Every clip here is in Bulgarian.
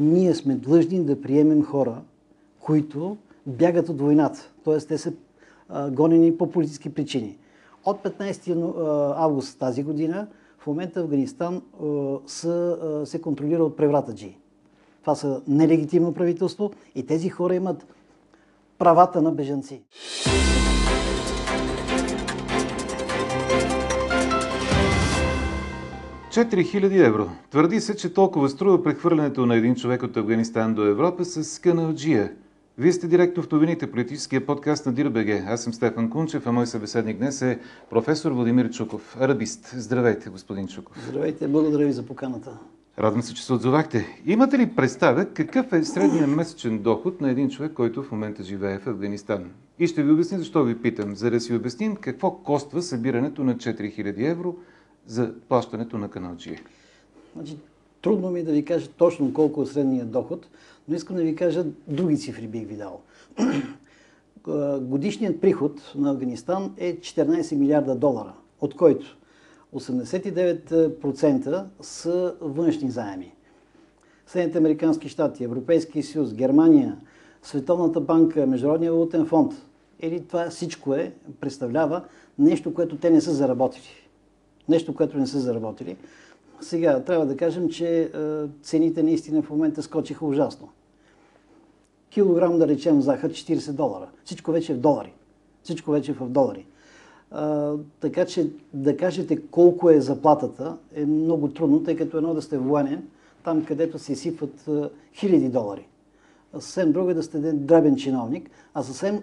ние сме длъжни да приемем хора, които бягат от войната. Тоест, те са гонени по политически причини. От 15 август тази година в момента Афганистан са, се контролира от превратаджи. Това са нелегитимно правителство и тези хора имат правата на бежанци. 4000 евро. Твърди се, че толкова струва прехвърлянето на един човек от Афганистан до Европа с каналджия. Вие сте директор в новините, политическия подкаст на Дирбеге. Аз съм Стефан Кунчев, а мой събеседник днес е професор Владимир Чуков, арабист. Здравейте, господин Чуков. Здравейте, благодаря ви за поканата. Радвам се, че се отзовахте. Имате ли представа какъв е средният месечен доход на един човек, който в момента живее в Афганистан? И ще ви обясня защо ви питам, за да си обясним какво коства събирането на 4000 евро – за плащането на каналджия? Значи, трудно ми е да ви кажа точно колко е средният доход, но искам да ви кажа други цифри бих ви дал. Годишният приход на Афганистан е 14 милиарда долара, от който 89% са външни заеми. Съединените Американски щати, Европейския съюз, Германия, Световната банка, Международния валутен фонд. Или това всичко е, представлява нещо, което те не са заработили. Нещо, което не са заработили. Сега, трябва да кажем, че е, цените наистина в момента скочиха ужасно. Килограм, да речем, захар 40 долара. Всичко вече е в долари. Всичко вече е в долари. А, така че да кажете колко е заплатата е много трудно, тъй като едно да сте военен, там където се изсипват а, хиляди долари. А съвсем друго е да сте дребен чиновник, а съвсем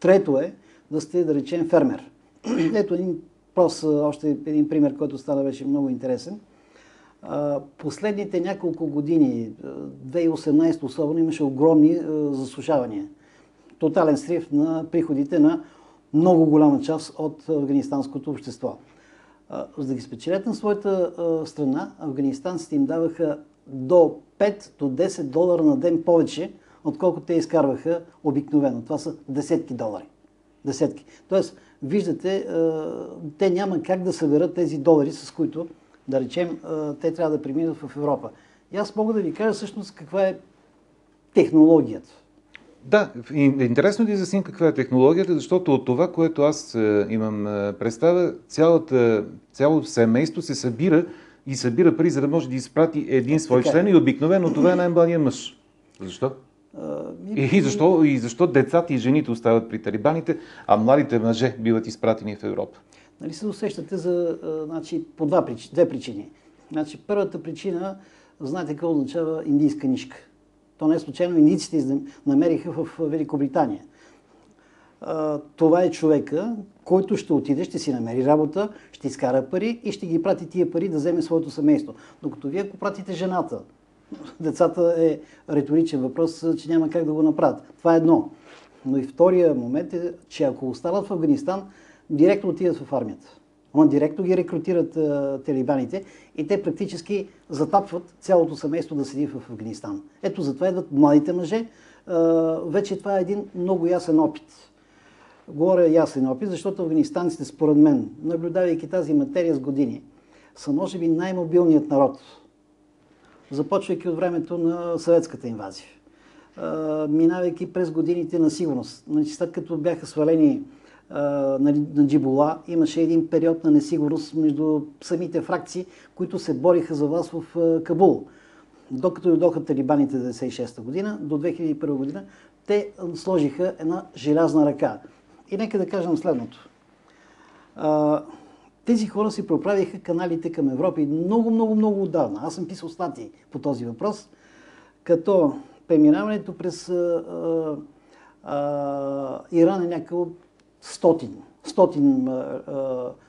трето е да сте, да речем, фермер. Ето един Просто още един пример, който стана беше много интересен. Последните няколко години, 2018 особено, имаше огромни засушавания. Тотален срив на приходите на много голяма част от афганистанското общество. За да ги спечелят на своята страна, афганистанците им даваха до 5 до 10 долара на ден повече, отколкото те изкарваха обикновено. Това са десетки долари. Десетки. Тоест, виждате, те няма как да съберат тези долари, с които, да речем, те трябва да преминат в Европа. И аз мога да ви кажа всъщност каква е технологията. Да, интересно да изясним каква е технологията, защото от това, което аз имам представа, цялата, цялото семейство се събира и събира пари, за да може да изпрати един свой така. Е. член и обикновено това е най-младият мъж. Защо? И защо, и защо децата и жените остават при талибаните, а младите мъже биват изпратени в Европа? Нали се усещате за значи, по два, две причини. Значи, първата причина, знаете какво означава индийска нишка. То не е случайно индийците намериха в Великобритания. Това е човека, който ще отиде, ще си намери работа, ще изкара пари и ще ги прати тия пари да вземе своето семейство. Докато вие, ако пратите жената, децата е риторичен въпрос, че няма как да го направят. Това е едно. Но и втория момент е, че ако останат в Афганистан, директно отидат в армията. Ама директно ги рекрутират а, талибаните и те практически затапват цялото семейство да седи в Афганистан. Ето затова идват младите мъже. А, вече това е един много ясен опит. Говоря ясен опит, защото афганистанците, според мен, наблюдавайки тази материя с години, са може би най-мобилният народ започвайки от времето на съветската инвазия, минавайки през годините на сигурност. Значи, след като бяха свалени нали, на Джибола, имаше един период на несигурност между самите фракции, които се бориха за власт в Кабул. Докато дойдоха талибаните 1996 година, до 2001 година, те сложиха една желязна ръка. И нека да кажем следното. Тези хора си проправиха каналите към Европа и много, много, много отдавна. Аз съм писал статии по този въпрос, като преминаването през а, а, Иран е някакво стотин, стотин, а,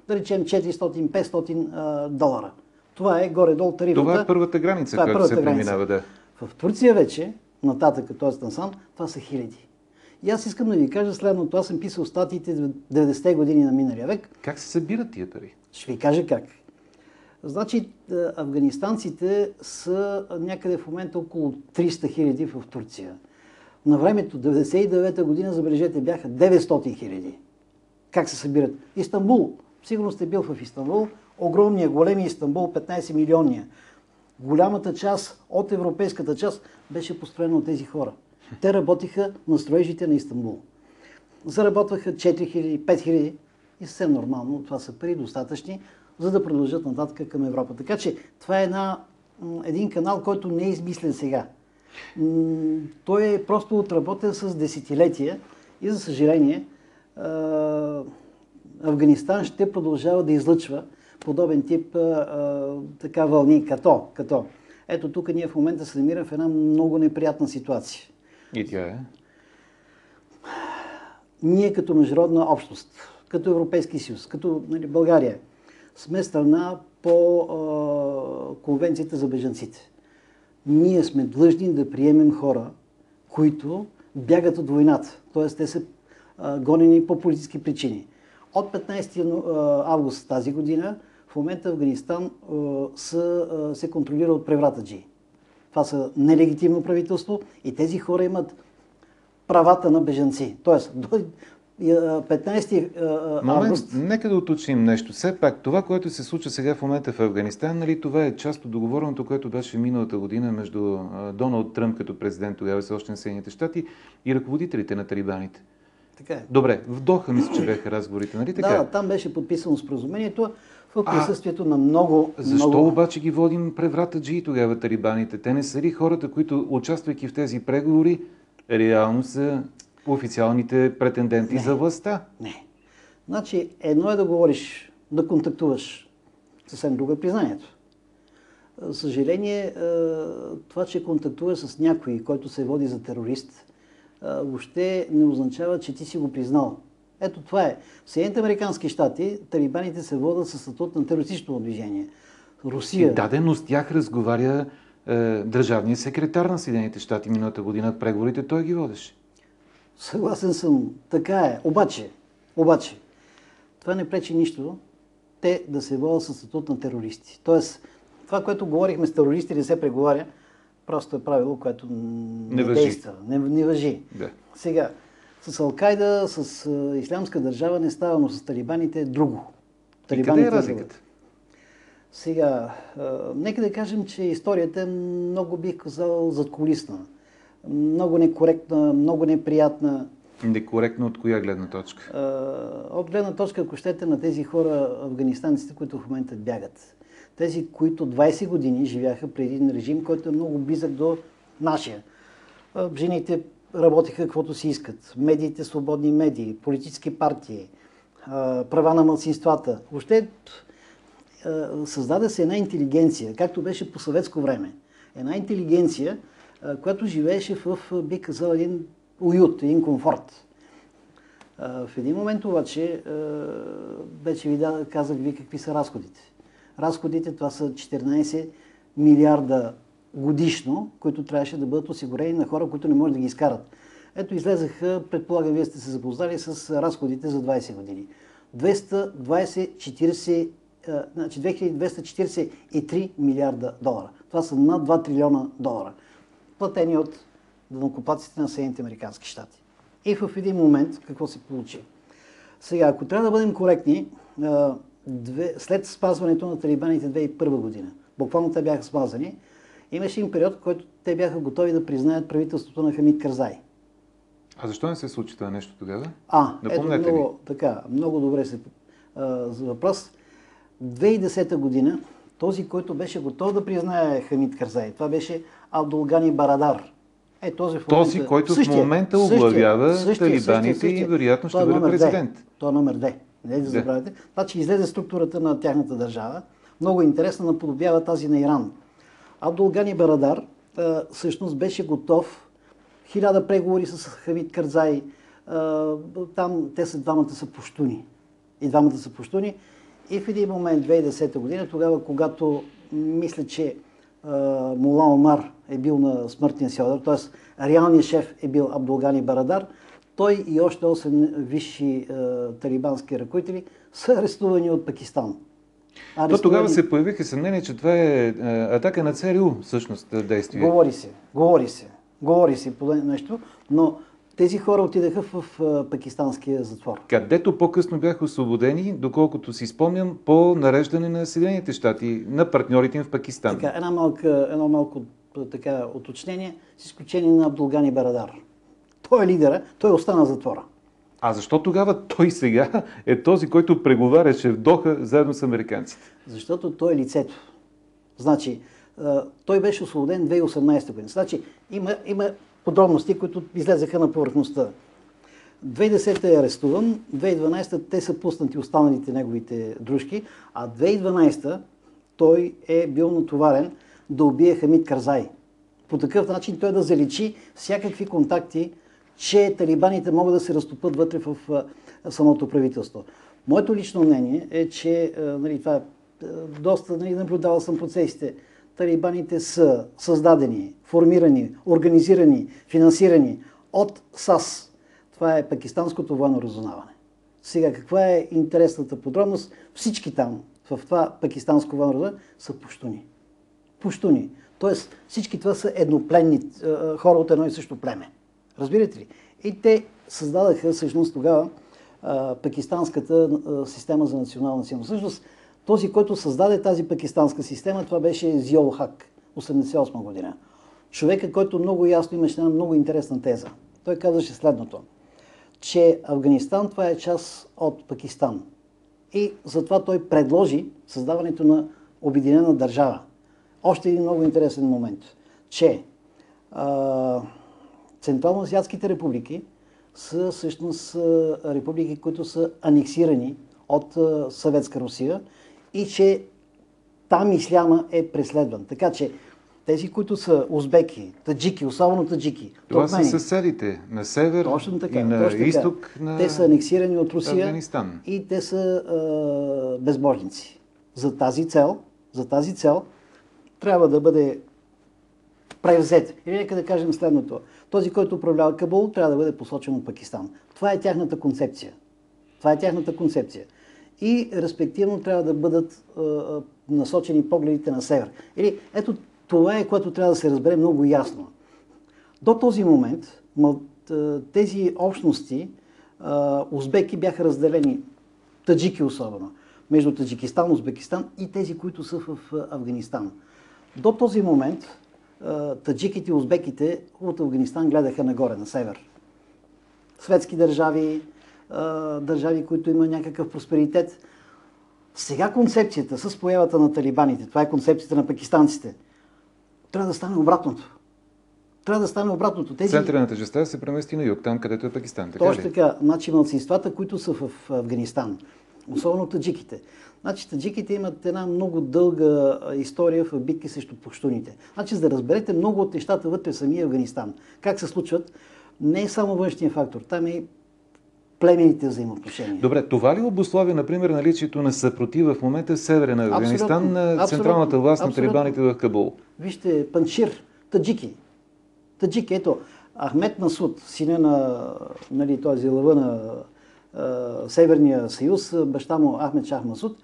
да речем 400-500 долара. Това е горе-долу тарифата. Това е първата граница, е която се преминава, да. В Турция вече, нататък, т.е. насам, това са хиляди. И аз искам да ви кажа следното. Аз съм писал статиите в 90-те години на миналия век. Как се събират тия пари? Ще ви кажа как. Значи, е, афганистанците са някъде в момента около 300 хиляди в Турция. На времето, 99-та година, забележете, бяха 900 хиляди. Как се събират? Истанбул. Сигурно сте бил в Истанбул. Огромния, големи Истанбул, 15 милионния. голямата част от европейската част беше построена от тези хора. Те работиха на строежите на Истанбул. Заработваха 4000-5000 и съвсем нормално, това са пари достатъчни, за да продължат нататък към Европа. Така че това е една, един канал, който не е измислен сега. Той е просто отработен с десетилетия и за съжаление Афганистан ще продължава да излъчва подобен тип така вълни, като, като. Ето тук ние в момента се намираме в една много неприятна ситуация. И тя е? Ние като международна общност, като Европейски съюз, като нали, България, сме страна по а, Конвенцията за бежанците. Ние сме длъжни да приемем хора, които бягат от войната. Т.е. те са а, гонени по политически причини. От 15 август тази година в момента Афганистан а, са, се контролира от превратаджи. Това са нелегитимно правителство и тези хора имат правата на бежанци. Тоест, до 15 август... Момент, нека да уточним нещо. Все пак, това, което се случва сега в момента в Афганистан, нали, това е част от договореното, което беше миналата година между Доналд Тръмп като президент тогава се още на Съединените щати и ръководителите на талибаните. Така е. Добре, в Доха мисля, че бяха разговорите, нали така? Да, там беше подписано споразумението в присъствието а, на много... Защо много... обаче ги водим преврата джи тогава талибаните? Те не са ли хората, които, участвайки в тези преговори, реално са официалните претенденти не, за властта? Не. Значи, едно е да говориш, да контактуваш. Съвсем друго е признанието. Съжаление, това, че контактуваш с някой, който се води за терорист, въобще не означава, че ти си го признал. Ето това е. В Съединените Американски щати талибаните се водят със статут на терористично движение. Русия... И дадено с тях разговаря е, държавният секретар на Съединените щати миналата година. Преговорите той ги водеше. Съгласен съм. Така е. Обаче, обаче, това не пречи нищо те да се водят със статут на терористи. Тоест, това, което говорихме с терористи, не се преговаря, просто е правило, което не, не въжи. действа, не, не въжи. Да. Сега, с Алкайда, с а, Ислямска държава не става, но с талибаните е друго. Талибаните и къде е разликата? Сега, а, нека да кажем, че историята е много, бих казал, задколисна. Много некоректна, много неприятна. Некоректна от коя гледна точка? А, от гледна точка, ако щете, на тези хора, афганистанците, които в момента бягат. Тези, които 20 години живяха при един режим, който е много близък до нашия. Жените работиха каквото си искат. Медиите, свободни медии, политически партии, права на мълцинствата. Въобще създаде се една интелигенция, както беше по съветско време. Една интелигенция, която живееше в, би казал, един уют, един комфорт. В един момент обаче, вече ви казах ви какви са разходите. Разходите това са 14 милиарда годишно, които трябваше да бъдат осигурени на хора, които не може да ги изкарат. Ето излезаха, предполагам, вие сте се запознали с разходите за 20 години. 220, значи 2243 милиарда долара. Това са над 2 трилиона долара, платени от данокопаците на Съединените Американски щати. И в един момент какво се получи? Сега, ако трябва да бъдем коректни, след спазването на талибаните 2001 година, буквално те бяха спазани, Имаше им период, в който те бяха готови да признаят правителството на Хамид Карзай. А защо не се случи това нещо тогава? А, ето много, така, много добре се а, за въпрос. 2010 година този, който беше готов да признае Хамид Карзай, това беше Абдулгани Барадар. Е, този, в момента, този, който същия, в момента оглавява талибаните и вероятно ще бъде президент. Той е номер 2. Не да забравяйте. Значи излезе структурата на тяхната държава. Много интересно наподобява тази на Иран. Абдулгани Барадар всъщност беше готов. Хиляда преговори с Хамид Карзай. Там те са двамата са пуштуни. И двамата са пуштуни. И в един момент, 2010 година, тогава, когато мисля, че Мула Омар е бил на смъртния си одар, т.е. реалният шеф е бил Абдулгани Барадар, той и още 8 висши талибански ръководители са арестувани от Пакистан. То тогава се появиха съмнения, че това е, е атака на ЦРУ, всъщност, действие. Говори се, говори се, говори се по нещо, но Тези хора отидаха в а, пакистанския затвор. Където по-късно бяха освободени, доколкото си спомням, по нареждане на Съединените щати, на партньорите им в Пакистан. Така, една малка, едно малко така, уточнение, с изключение на Абдулгани Барадар. Той е лидера, той остана затвора. А защо тогава той сега е този, който преговаряше в Доха заедно с американците? Защото той е лицето. Значи, той беше освободен 2018 година. Значи, има, има подробности, които излезаха на повърхността. 2010 е арестуван, 2012 те са пуснати останалите неговите дружки, а 2012 той е бил натоварен да убие Хамид Карзай. По такъв начин той да заличи всякакви контакти, че талибаните могат да се разтопат вътре в самото правителство. Моето лично мнение е, че нали, това е доста нали, наблюдавал съм процесите. Талибаните са създадени, формирани, организирани, финансирани от САС. Това е пакистанското военно разузнаване. Сега, каква е интересната подробност? Всички там, в това пакистанско военно разузнаване, са пуштуни. Пуштуни. Тоест, всички това са еднопленни хора от едно и също племе. Разбирате ли? И те създадаха всъщност тогава пакистанската система за национална сигурност. Всъщност, този, който създаде тази пакистанска система, това беше Зиол Хак, 88 година. Човека, който много ясно имаше една много интересна теза. Той казаше следното, че Афганистан това е част от Пакистан. И затова той предложи създаването на обединена държава. Още един много интересен момент, че а, Централно-Азиатските републики са всъщност републики, които са анексирани от Съветска Русия и че там исляма е преследван. Така че тези, които са узбеки, таджики, особено таджики. Това са съседите на север точно така, и на точно изток на Те са анексирани от Русия Афганистан. и те са а, безбожници. За тази цел, за тази цел трябва да бъде превзет. Или нека да кажем следното. Този, който управлява Кабул, трябва да бъде посочен от Пакистан. Това е тяхната концепция. Това е тяхната концепция. И респективно трябва да бъдат а, насочени погледите на север. Или ето това е, което трябва да се разбере много ясно. До този момент тези общности, узбеки бяха разделени, таджики особено, между Таджикистан, Узбекистан и тези, които са в Афганистан. До този момент таджиките и узбеките от Афганистан гледаха нагоре, на север. Светски държави, държави, които има някакъв просперитет. Сега концепцията с появата на талибаните, това е концепцията на пакистанците, трябва да стане обратното. Трябва да стане обратното. Тези... Центъра на тежестта се премести на юг, там където е Пакистан. Така Точно така. Значи малцинствата, които са в Афганистан, особено таджиките. Значи таджиките имат една много дълга история в битки срещу пуштуните. Значи, за да разберете много от нещата вътре в самия Афганистан, как се случват, не е само външния фактор, там е племените взаимоотношения. Добре, това ли обославя, например, наличието на съпротива в момента в северен Афганистан на централната власт на талибаните в Кабул? Вижте, паншир, таджики. Таджики, ето, Ахмед Масуд, сина на нали, този лъва на Северния съюз, баща му Ахмед Шах Масуд.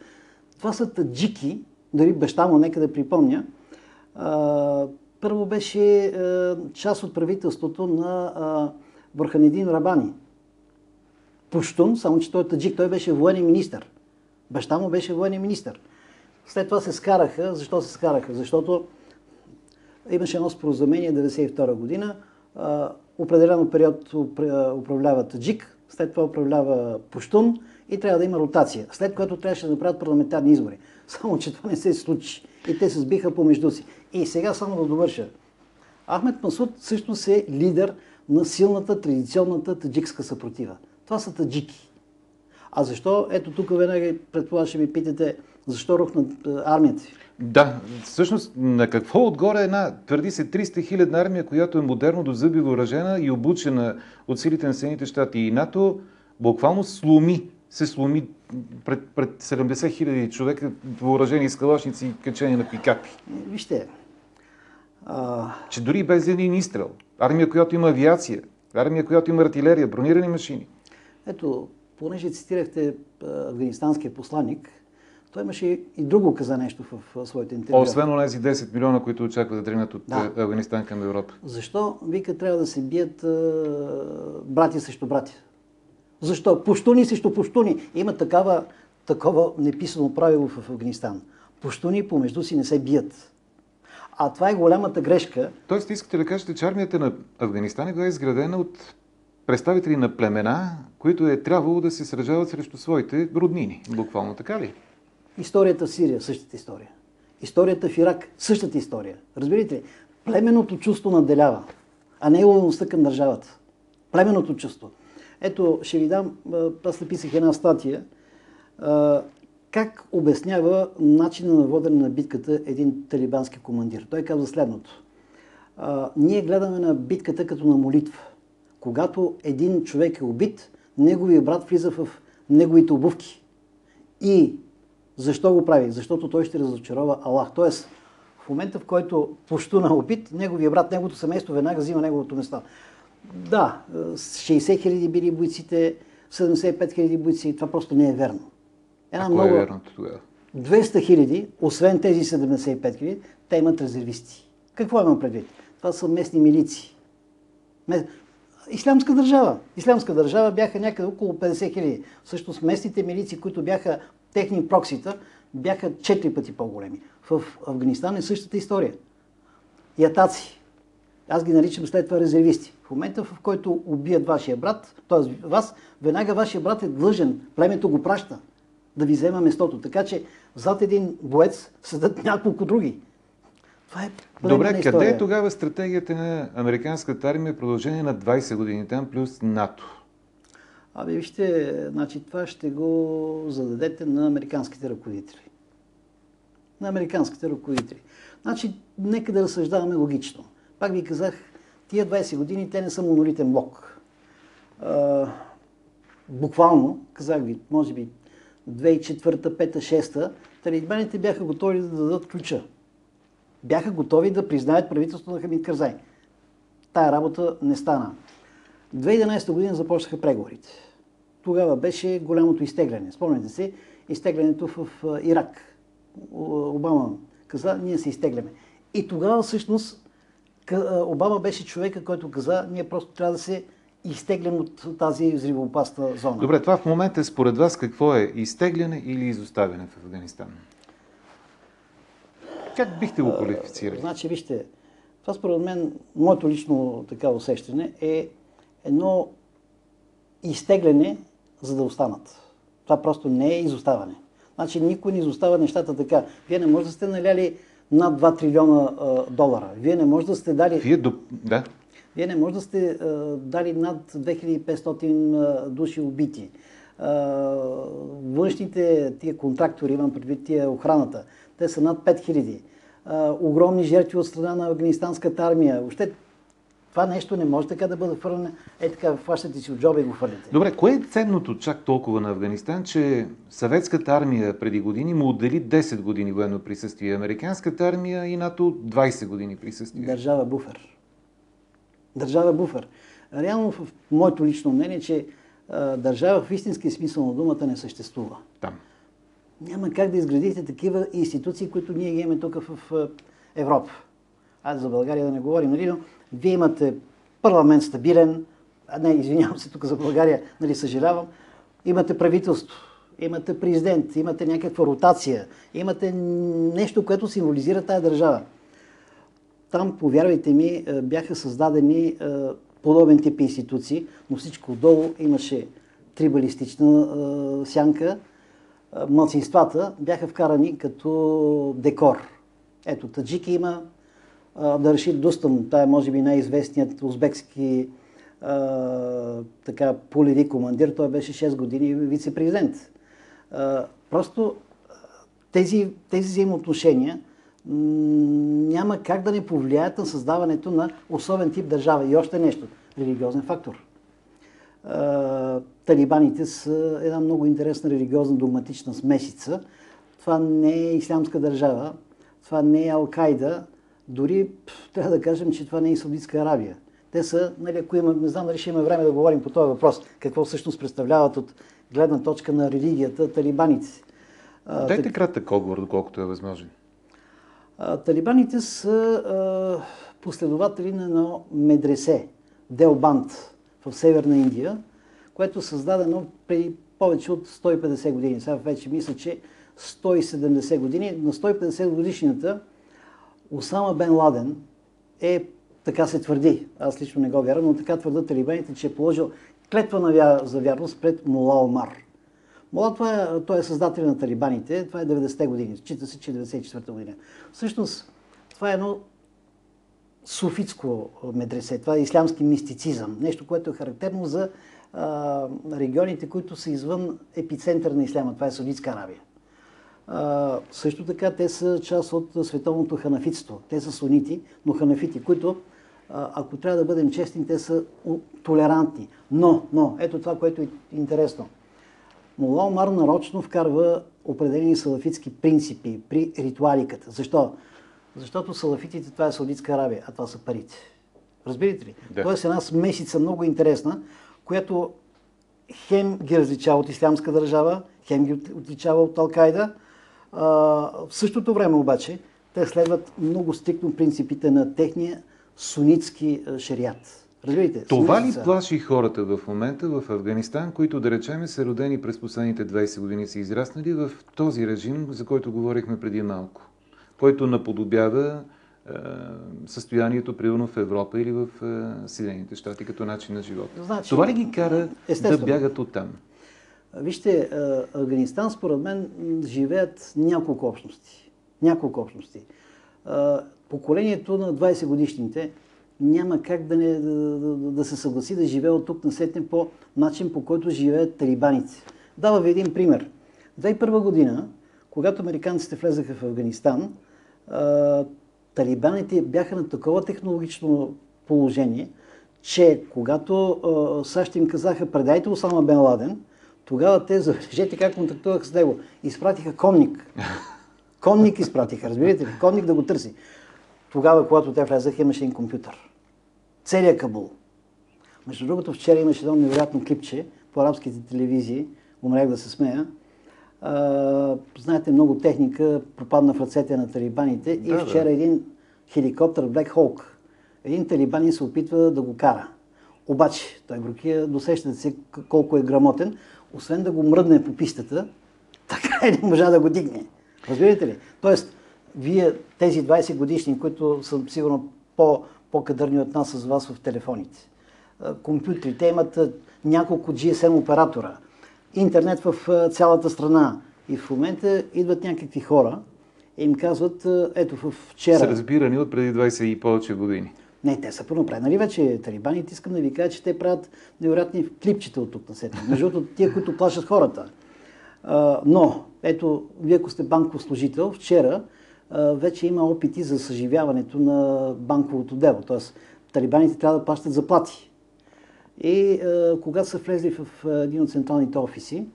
Това са таджики, дори баща му, нека да припомня. Първо беше част от правителството на Бурханедин Рабани. Пуштун, само че той е таджик, той беше военен министр. Баща му беше военен министр. След това се скараха. Защо се скараха? Защото имаше едно споразумение 1992 година. определено период управлява таджик, след това управлява Пуштун и трябва да има ротация. След което трябваше да направят парламентарни избори. Само, че това не се случи. И те се сбиха помежду си. И сега само да довърша. Ахмед Масуд всъщност е лидер на силната традиционната таджикска съпротива. Това са таджики. А защо? Ето тук веднага предполагам ще ми питате, защо рухна армията си? Да, всъщност на какво отгоре една, твърди се, 300 хилядна армия, която е модерно до зъби въоръжена и обучена от силите на Съединените щати и НАТО, буквално сломи, се сломи пред, пред 70 хиляди човека, въоръжени с калашници и качени на пикапи. Вижте. А... Че дори без един изстрел, армия, която има авиация, армия, която има артилерия, бронирани машини. Ето, понеже цитирахте афганистанския посланник, Той имаше и друго каза нещо в, своите интервю. Освен онези 10 милиона, които очаква да тръгнат от Да. да. Афганистан към Европа. Защо, вика, трябва да се бият а, братя срещу братя? Защо? Пуштуни срещу пуштуни. Има такава, такова неписано правило в Афганистан. Пуштуни помежду си не се бият. А това е голямата грешка. Тоест, искате да кажете, че армията на Афганистан е била изградена от представители на племена, които е трябвало да се сражават срещу своите роднини. Буквално така ли? Историята в Сирия, същата история. Историята в Ирак, същата история. Разбирате ли? Племеното чувство наделява, а не лоялността към държавата. Племеното чувство. Ето, ще ви дам, аз написах една статия, как обяснява начина на водене на битката един талибански командир. Той казва следното. Ние гледаме на битката като на молитва. Когато един човек е убит, неговия брат влиза в неговите обувки. И защо го прави? Защото той ще разочарова Аллах. Тоест, в момента, в който пуштуна е убит, неговия брат, неговото семейство веднага взима неговото место. Да, е, 60 хиляди били бойците, 75 хиляди бойци, това просто не е верно. Една Ако много... е верното тогава. 200 хиляди, освен тези 75 хиляди, те имат резервисти. Какво имам предвид? Това са местни милиции. Ислямска държава. Ислямска държава бяха някъде около 50 хиляди. Всъщност местните милиции, които бяха техни проксита, бяха 4 пъти по-големи. В Афганистан е същата история. Ятаци. Аз ги наричам след това резервисти. В момента, в който убият вашия брат, т.е. вас, веднага вашия брат е длъжен, племето го праща, да ви взема местото. Така че зад един боец седат няколко други. Това е Добре, къде е тогава стратегията на американската армия в продължение на 20 години там плюс НАТО? Абе, вижте, значи това ще го зададете на американските ръководители. На американските ръководители. Значи, нека да разсъждаваме логично. Пак ви казах, тия 20 години те не са монолитен блок. А, буквално, казах ви, може би 2004, 5, 6, талибаните бяха готови да дадат ключа. Бяха готови да признаят правителството на Хамид Карзай. Тая работа не стана. 2011 година започнаха преговорите. Тогава беше голямото изтегляне. Спомняте се, изтеглянето в Ирак. Обама каза, ние се изтегляме. И тогава всъщност Обама беше човека, който каза, ние просто трябва да се изтеглим от тази взривоопасна зона. Добре, това в момента според вас какво е? Изтегляне или изоставяне в Афганистан? Как бихте го квалифицирали? Значи, вижте, това според мен, моето лично така усещане е едно изтегляне, за да останат. Това просто не е изоставане. Значи никой не изостава нещата така. Вие не може да сте наляли над 2 трилиона а, долара. Вие не може да сте дали... Вие до... Да. Вие не може да сте а, дали над 2500 а, души убити. А, външните тия контрактори, имам предвид тия охраната, те са над 5000. А, огромни жертви от страна на афганистанската армия. Въобще това нещо не може така да бъде хвърлено. Е така, хващате си от джоба и го хвърляте. Добре, кое е ценното чак толкова на Афганистан, че съветската армия преди години му отдели 10 години военно присъствие, американската армия и НАТО 20 години присъствие? Държава буфер. Държава буфер. Реално, в моето лично мнение, че а, държава в истински смисъл на думата не съществува. Там. Няма как да изградите такива институции, които ние имаме тук в а, Европа. Аз за България да не говорим, нали, но вие имате парламент стабилен, а не, извинявам се тук за България, нали, съжалявам, имате правителство, имате президент, имате някаква ротация, имате нещо, което символизира тая държава. Там, повярвайте ми, бяха създадени подобен тип институции, но всичко отдолу имаше трибалистична сянка. Младсинствата бяха вкарани като декор. Ето, таджики има Даршид Дустам, той е може би най-известният узбекски а, така полеви командир, той беше 6 години вице-президент. Просто тези, тези взаимоотношения няма как да не повлияят на създаването на особен тип държава. И още нещо религиозен фактор. А, талибаните са една много интересна религиозна догматична смесица. Това не е ислямска държава, това не е Ал-Кайда, дори трябва да кажем, че това не е и Саудитска Арабия. Те са, нали, ако има, не знам дали ще има време да говорим по този въпрос, какво всъщност представляват от гледна точка на религията талибаните. Дайте кратък отговор, доколкото е възможен. Талибаните са последователи на едно медресе, Делбант в Северна Индия, което е създадено преди повече от 150 години. Сега вече мисля, че 170 години. На 150 годишнината Осама Бен Ладен е, така се твърди, аз лично не го вярвам, но така твърдат талибаните, че е положил клетва на вя... за вярност пред Мола Омар. Мола, това е, той е създател на талибаните, това е 90-те години, счита се, че е 94-та година. Всъщност, това е едно суфитско медресе, това е ислямски мистицизъм, нещо, което е характерно за а, регионите, които са извън епицентър на исляма, това е Саудитска Аравия. А, също така те са част от световното ханафитство. Те са сунити, но ханафити, които, а, ако трябва да бъдем честни, те са толерантни. Но, но, ето това, което е интересно. Мола Омар нарочно вкарва определени салафитски принципи при ритуаликата. Защо? Защото салафитите това е Саудитска Аравия, а това са парите. Разбирате ли? Да. Тоест една смесица много интересна, която хем ги различава от ислямска държава, хем ги отличава от Алкайда. В същото време обаче те следват много стриктно принципите на техния сунитски шариат. Разбирате? Това ли плаши хората в момента в Афганистан, които да речеме са родени през последните 20 години, са израснали в този режим, за който говорихме преди малко, който наподобява е, състоянието, примерно в Европа или в е, Съединените щати като начин на живот. Значи, Това ли ги кара да бягат от там? Вижте, Афганистан според мен живеят няколко общности. Няколко общности. Поколението на 20 годишните няма как да, не, да, да, да се съгласи да живее от тук на сетне по начин, по който живеят талибаните. Дава ви един пример. 2001 година, когато американците влезаха в Афганистан, талибаните бяха на такова технологично положение, че когато САЩ им казаха предайте Осама Бен Ладен, тогава те, забележете как контактуваха с него, изпратиха конник. Конник изпратиха, разбирате ли? Конник да го търси. Тогава, когато те влезаха, имаше един компютър. Целият Кабул. Между другото, вчера имаше едно невероятно клипче по арабските телевизии, умрях да се смея, а, знаете, много техника пропадна в ръцете на талибаните да, и вчера да. един хеликоптер Black Hawk, един талибанин се опитва да го кара. Обаче, той брокия, досещате се колко е грамотен, освен да го мръдне по пистата, така и не можа да го дигне. Разбирате ли? Тоест, вие, тези 20 годишни, които са сигурно по, по-кадърни от нас с вас в телефоните, компютри, те имат няколко GSM оператора, интернет в цялата страна. И в момента идват някакви хора и им казват, ето в вчера... Са разбирани от преди 20 и повече години. Не, те са първопреднали вече талибаните. Искам да ви кажа, че те правят невероятни клипчета от тук на сетне. Между другото, тия, които плашат хората. А, но, ето, вие ако сте банков служител, вчера а, вече има опити за съживяването на банковото дело. Тоест, талибаните трябва да плащат заплати. И когато са влезли в един от централните офиси,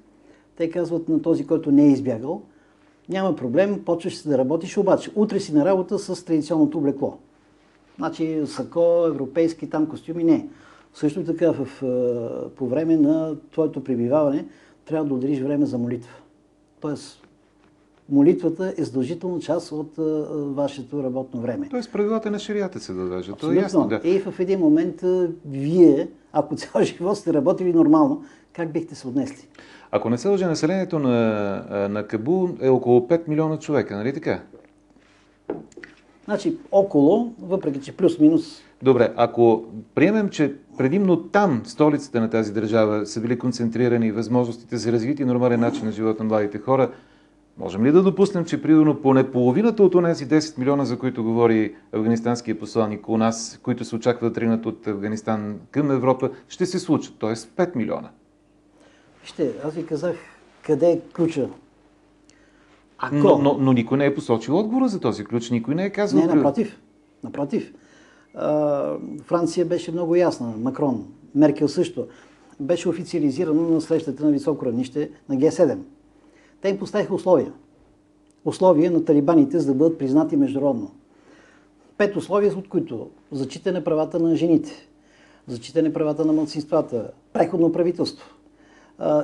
те казват на този, който не е избягал, няма проблем, почваш да работиш, обаче утре си на работа с традиционното облекло. Значи сако, европейски там костюми, не. Също така в, по време на твоето пребиваване трябва да отделиш време за молитва. Тоест, молитвата е задължителна част от а, вашето работно време. Тоест правилата на ширията се дължат. Това е ясно, да. И в един момент а, вие, ако цял живот сте работили нормално, как бихте се отнесли? Ако не се лъжа, населението на, на Кабул е около 5 милиона човека, нали така? Значи около, въпреки че плюс-минус. Добре, ако приемем, че предимно там, столицата на тази държава, са били концентрирани възможностите за развитие и нормален начин на живота на младите хора, можем ли да допуснем, че примерно поне половината от тези 10 милиона, за които говори афганистанския посланник у нас, които се очаква да тръгнат от Афганистан към Европа, ще се случат, т.е. 5 милиона? Вижте, аз ви казах къде е ключа. Ако... Но, но, но никой не е посочил отговора за този ключ, никой не е казал... Не, напротив. Напротив. А, Франция беше много ясна, Макрон, Меркел също. Беше официализирано на срещата на високо равнище на Г7. Те им поставиха условия. Условия на талибаните, за да бъдат признати международно. Пет условия, от които зачитане правата на жените, зачитане правата на младсинствата, преходно правителство,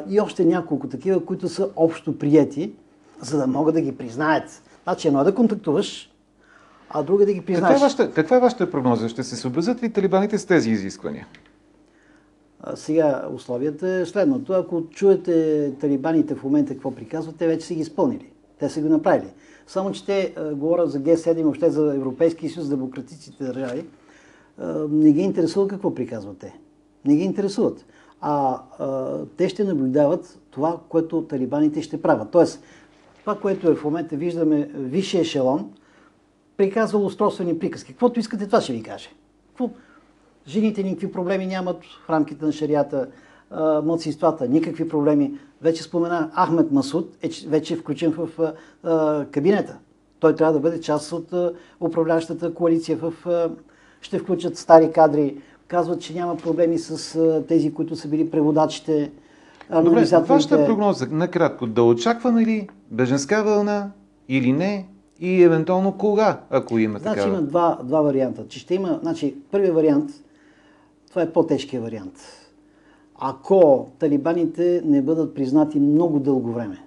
и още няколко такива, които са общо прияти за да могат да ги признаят. Значи едно е да контактуваш, а друго е да ги Каква признаеш. е, вашата, каква е вашата прогноза? Ще се съобразят ли талибаните с тези изисквания? А, Сега условията е следното. Ако чуете талибаните в момента какво приказват, те вече са ги изпълнили. Те са го направили. Само, че те а, говорят за Г7, въобще за Европейския съюз, демократичните държави. А, не ги интересува какво приказват те. Не ги интересуват. А, а те ще наблюдават това, което талибаните ще правят. Тоест, това, което е в момента виждаме висше ешелон, приказвал устройствени приказки. Каквото искате, това ще ви каже. Какво? Жените никакви проблеми нямат в рамките на шарията, младсинствата никакви проблеми. Вече спомена Ахмед Масуд, е, че- вече е включен в а, кабинета. Той трябва да бъде част от а, управляващата коалиция. В, а, ще включат стари кадри. Казват, че няма проблеми с тези, които са били преводачите, Добре, анализаторите. вашата прогноза, накратко, да очакваме ли беженска вълна или не? И евентуално кога, ако има Значи такава? има два, два варианта. Че ще има, значи, първият вариант, това е по-тежкият вариант. Ако талибаните не бъдат признати много дълго време,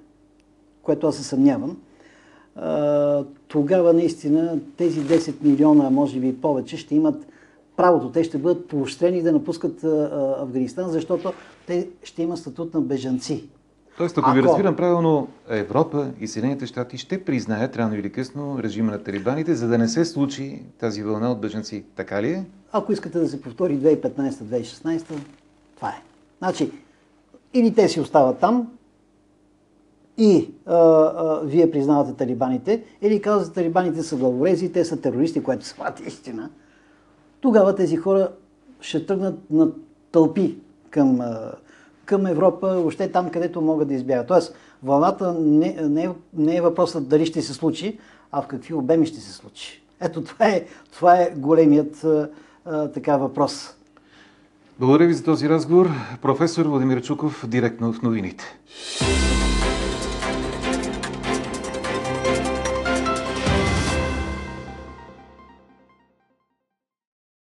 което аз се съмнявам, тогава наистина тези 10 милиона, може би повече, ще имат правото. Те ще бъдат поощрени да напускат Афганистан, защото те ще имат статут на бежанци. Тоест, ако ви разбирам правилно, Европа и Съединените щати ще признаят рано или късно режима на талибаните, за да не се случи тази вълна от беженци. Така ли е? Ако искате да се повтори 2015-2016, това е. Значи, или те си остават там и а, а, вие признавате талибаните, или казвате талибаните са главорези, те са терористи, което самата истина, тогава тези хора ще тръгнат на тълпи към, към Европа, въобще там, където могат да избягат. Тоест, вълната не, не, е, не е въпросът дали ще се случи, а в какви обеми ще се случи. Ето това е, това е големият а, така въпрос. Благодаря ви за този разговор. Професор Владимир Чуков, директно в новините.